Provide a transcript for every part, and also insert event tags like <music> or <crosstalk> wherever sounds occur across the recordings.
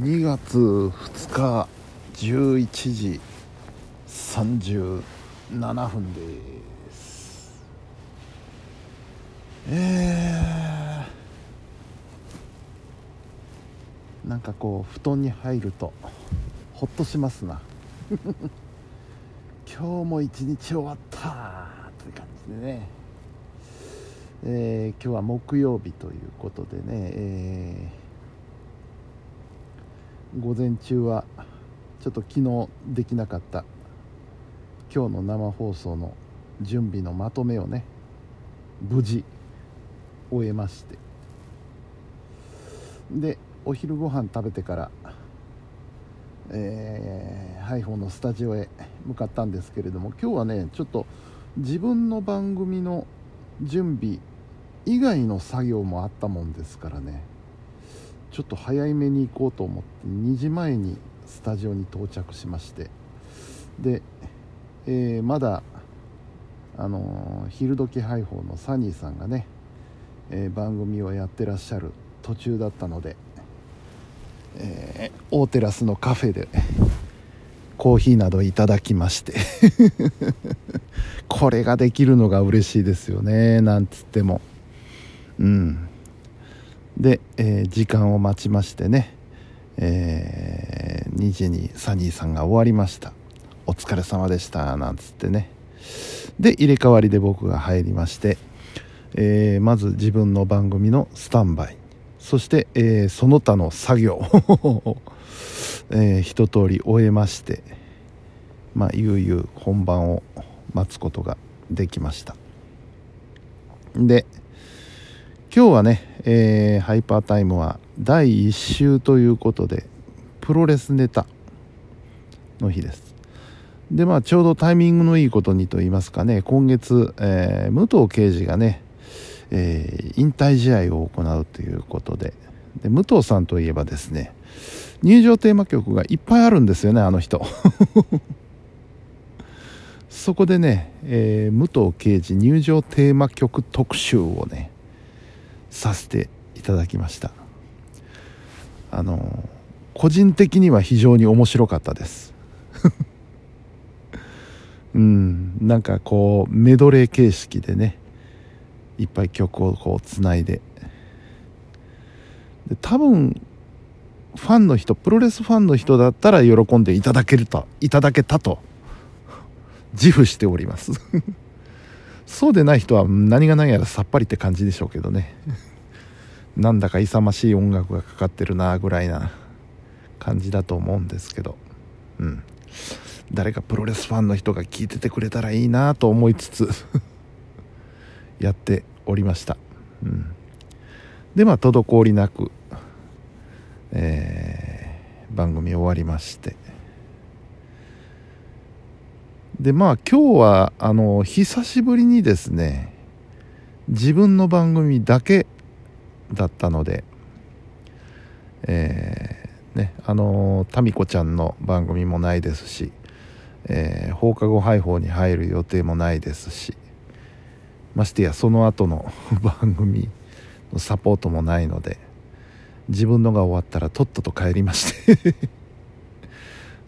2月2日11時37分です。えー、なんかこう布団に入るとほっとしますな。<laughs> 今日も一日終わったって感じでね。えー、今日は木曜日ということでね、えー午前中はちょっと昨日できなかった今日の生放送の準備のまとめをね無事終えまして。でお昼ご飯食べてからえー、ハイフォンのスタジオへ向かったんですけれども今日はねちょっと自分の番組の準備以外の作業もあったもんですからね。ちょっと早めに行こうと思って2時前にスタジオに到着しましてで、えー、まだあのー、昼時配報のサニーさんがね、えー、番組をやってらっしゃる途中だったので、えー、大テラスのカフェでコーヒーなどいただきまして <laughs> これができるのが嬉しいですよねなんつっても。うん。で、えー、時間を待ちましてね、えー、2時にサニーさんが終わりました。お疲れ様でしたなんつってね。で入れ替わりで僕が入りまして、えー、まず自分の番組のスタンバイ。そして、えー、その他の作業。を <laughs> えー、一通り終えましてまあ悠々本番を待つことができました。で今日はね、えー、ハイパータイムは第1週ということでプロレスネタの日です。でまあちょうどタイミングのいいことにと言いますかね今月、えー、武藤刑事がね、えー、引退試合を行うということでで武藤さんといえばですね入場テーマ曲がいっぱいあるんですよねあの人。<laughs> そこでね、えー、武藤刑事入場テーマ曲特集をねさせていただきました。あの個人的には非常に面白かったです。<laughs> うんなんかこうメドレー形式でねいっぱい曲をこうつないで。で多分ファンの人プロレスファンの人だったら喜んでいただけるといただけたと自負しております。<laughs> そうでない人は何が何やらさっぱりって感じでしょうけどね。<laughs> なんだか勇ましい音楽がかかってるなぐらいな感じだと思うんですけど。うん。誰かプロレスファンの人が聞いててくれたらいいなと思いつつ <laughs> やっておりました、うん、でまあ滞りなく、えー、番組終わりましてでまあ今日はあの久しぶりにですね自分の番組だけだったのでえー、ねあのタミコちゃんの番組もないですし、えー、放課後配報に入る予定もないですしましてやその後の <laughs> 番組のサポートもないので自分のが終わったらとっとと帰りまして。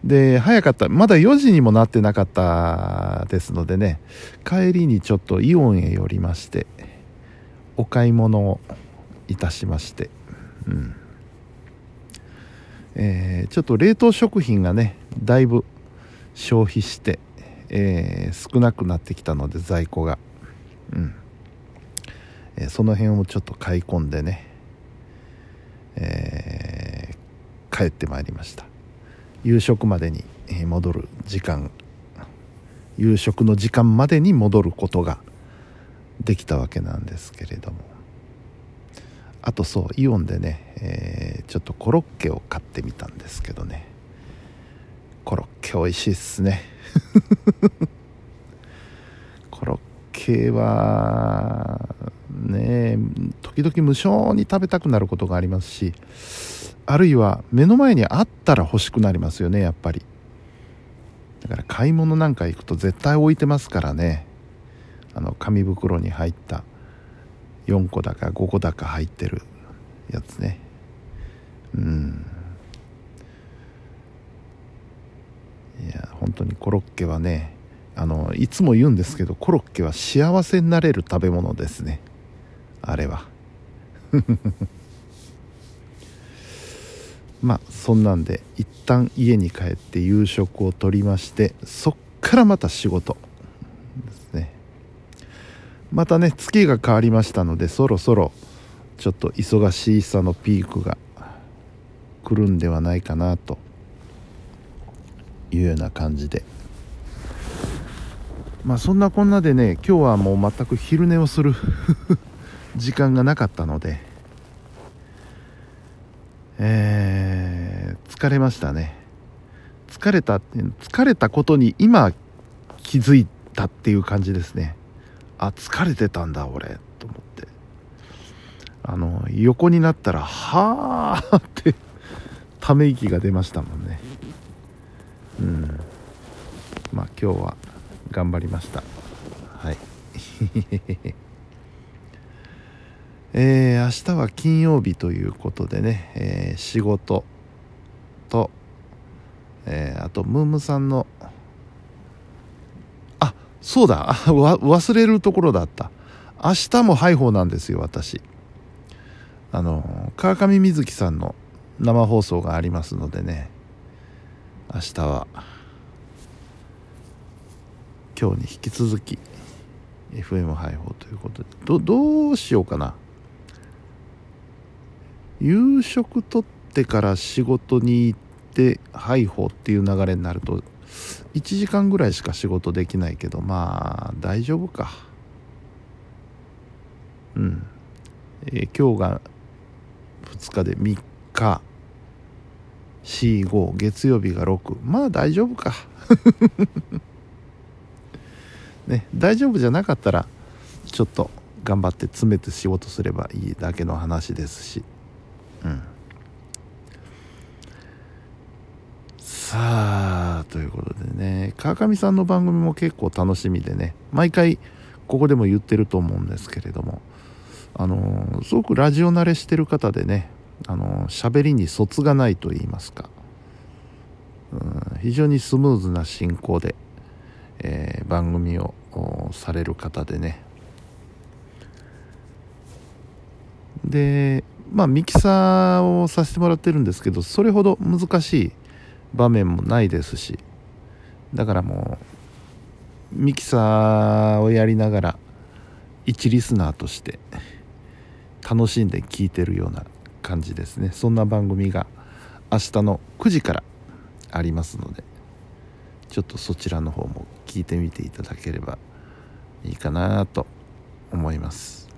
で早かった。まだ4時にもなってなかったですのでね帰りにちょっとイオンへ寄りましてお買い物をいたしましてうん。えー、ちょっと冷凍食品がねだいぶ消費して、えー、少なくなってきたので在庫が。うん、え、その辺をちょっと買い込んでね、え帰ってまいりました。夕食までに戻る時間夕食の時間までに戻ることができたわけなんですけれども。あとそうイオンでね、えー、ちょっとコロッケを買ってみたんですけどね。コロッケ美味しいっすね。<laughs> コロッケはね時々無性に食べたくなることがありますしあるいは目の前にあったら欲しくなりますよねやっぱり。だから買い物なんか行くと絶対置いてますからね。あの紙袋に入った4個だか5個だか入ってるやつね。うん。いや本当にコロッケはねあのいつも言うんですけどコロッケは幸せになれる食べ物ですね。あれは。<laughs> まあそんなんで一旦家に帰って夕食をとりましてそっからまた仕事ですね。またね月が変わりましたのでそろそろちょっと忙しさのピークが来るんではないかなというような感じで。まあそんなこんなでね今日はもう全く昼寝をする <laughs> 時間がなかったのでえー、疲れましたね。疲れた疲れたことに今気づいたっていう感じですね。あ疲れてたんだ俺と思って。あの横になったらはあってため息が出ましたもんね。うん。まあ今日は頑張りました。はい。<laughs> えー、明日は金曜日ということでね、えー、仕事と、えー、あとムームさんのあそうだ忘れるところだった。明日もハイホーなんですよ私。あの川上瑞希さんの生放送がありますのでね明日は。今日に引き続き FM 配報ということで。どどうしようかな。夕食とってから仕事に行って配報っていう流れになると1時間ぐらいしか仕事できないけどまあ大丈夫か。うん、えー、今日が2日で3日。45月曜日が6まあ大丈夫か。<laughs> ね大丈夫じゃなかったらちょっと頑張って詰めて仕事すればいいだけの話ですし。うん。さあということでね川上さんの番組も結構楽しみでね毎回ここでも言ってると思うんですけれどもあのすごくラジオ慣れしてる方でねあの喋りにそつがないと言いますか、うん、非常にスムーズな進行で、えー、番組をされる方でね。でまあミキサーをさせてもらってるんですけどそれほど難しい場面もないですしだからもうミキサーをやりながら一リスナーとして楽しんで聴いてるような感じですね。そんな番組が明日の9時からありますのでちょっとそちらの方も聞いてみていただければいいかなと思います。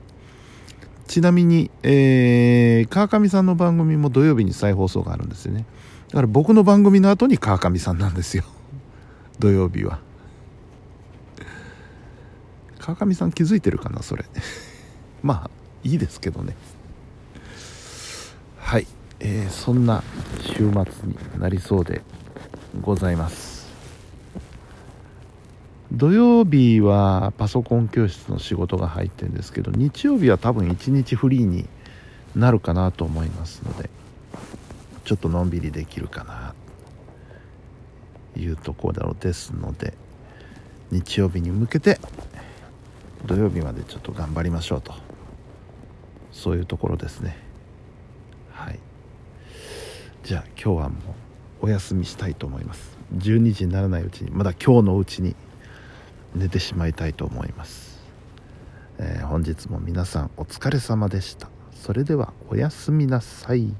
ちなみに、えー、川上さんの番組も土曜日に再放送があるんですよね。だから僕の番組の後に川上さんなんですよ。<laughs> 土曜日は。川上さん気づいてるかなそれ。<laughs> まあいいですけどね。はい、えー、そんな週末になりそうでございます。土曜日はパソコン教室の仕事が入ってるんですけど日曜日は多分一日フリーになるかなと思いますのでちょっとのんびりできるかなというところですので日曜日に向けて土曜日までちょっと頑張りましょうとそういうところですね。はい。じゃあ今日はもうお休みしたいと思います。12時にならないうちにまだ今日のうちに寝てしまいたいと思います、えー、本日も皆さんお疲れ様でした。それではおやすみなさい。